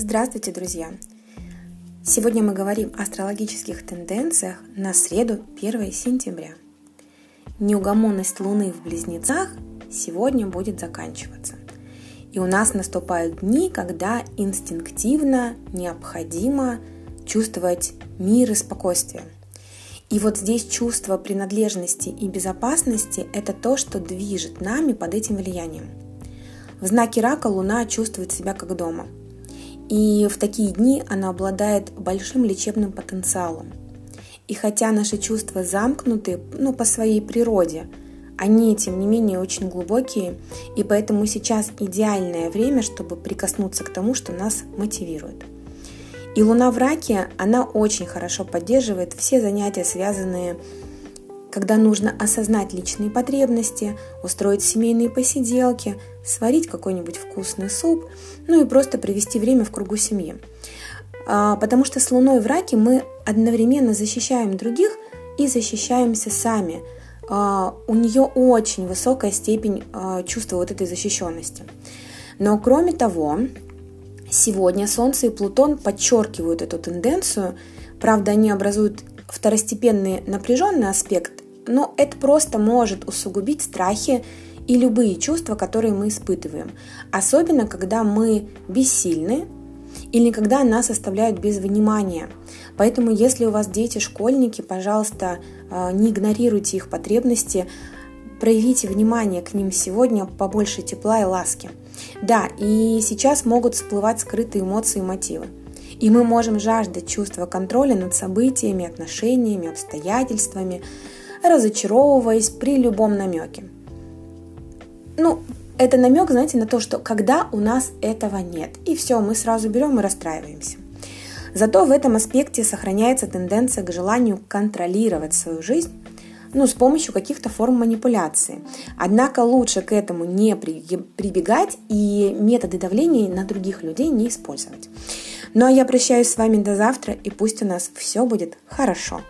Здравствуйте, друзья! Сегодня мы говорим о астрологических тенденциях на среду 1 сентября. Неугомонность Луны в Близнецах сегодня будет заканчиваться. И у нас наступают дни, когда инстинктивно необходимо чувствовать мир и спокойствие. И вот здесь чувство принадлежности и безопасности – это то, что движет нами под этим влиянием. В знаке рака Луна чувствует себя как дома – и в такие дни она обладает большим лечебным потенциалом. И хотя наши чувства замкнуты ну, по своей природе, они, тем не менее, очень глубокие, и поэтому сейчас идеальное время, чтобы прикоснуться к тому, что нас мотивирует. И Луна в раке, она очень хорошо поддерживает все занятия, связанные когда нужно осознать личные потребности, устроить семейные посиделки, сварить какой-нибудь вкусный суп, ну и просто провести время в кругу семьи. А, потому что с Луной в раке мы одновременно защищаем других и защищаемся сами. А, у нее очень высокая степень а, чувства вот этой защищенности. Но кроме того, сегодня Солнце и Плутон подчеркивают эту тенденцию. Правда, они образуют второстепенный напряженный аспект, но это просто может усугубить страхи и любые чувства, которые мы испытываем. Особенно, когда мы бессильны или когда нас оставляют без внимания. Поэтому, если у вас дети школьники, пожалуйста, э, не игнорируйте их потребности, проявите внимание к ним сегодня побольше тепла и ласки. Да, и сейчас могут всплывать скрытые эмоции и мотивы. И мы можем жаждать чувства контроля над событиями, отношениями, обстоятельствами, разочаровываясь при любом намеке. Ну, это намек, знаете, на то, что когда у нас этого нет, и все, мы сразу берем и расстраиваемся. Зато в этом аспекте сохраняется тенденция к желанию контролировать свою жизнь, ну, с помощью каких-то форм манипуляции. Однако лучше к этому не прибегать и методы давления на других людей не использовать. Ну а я прощаюсь с вами до завтра, и пусть у нас все будет хорошо.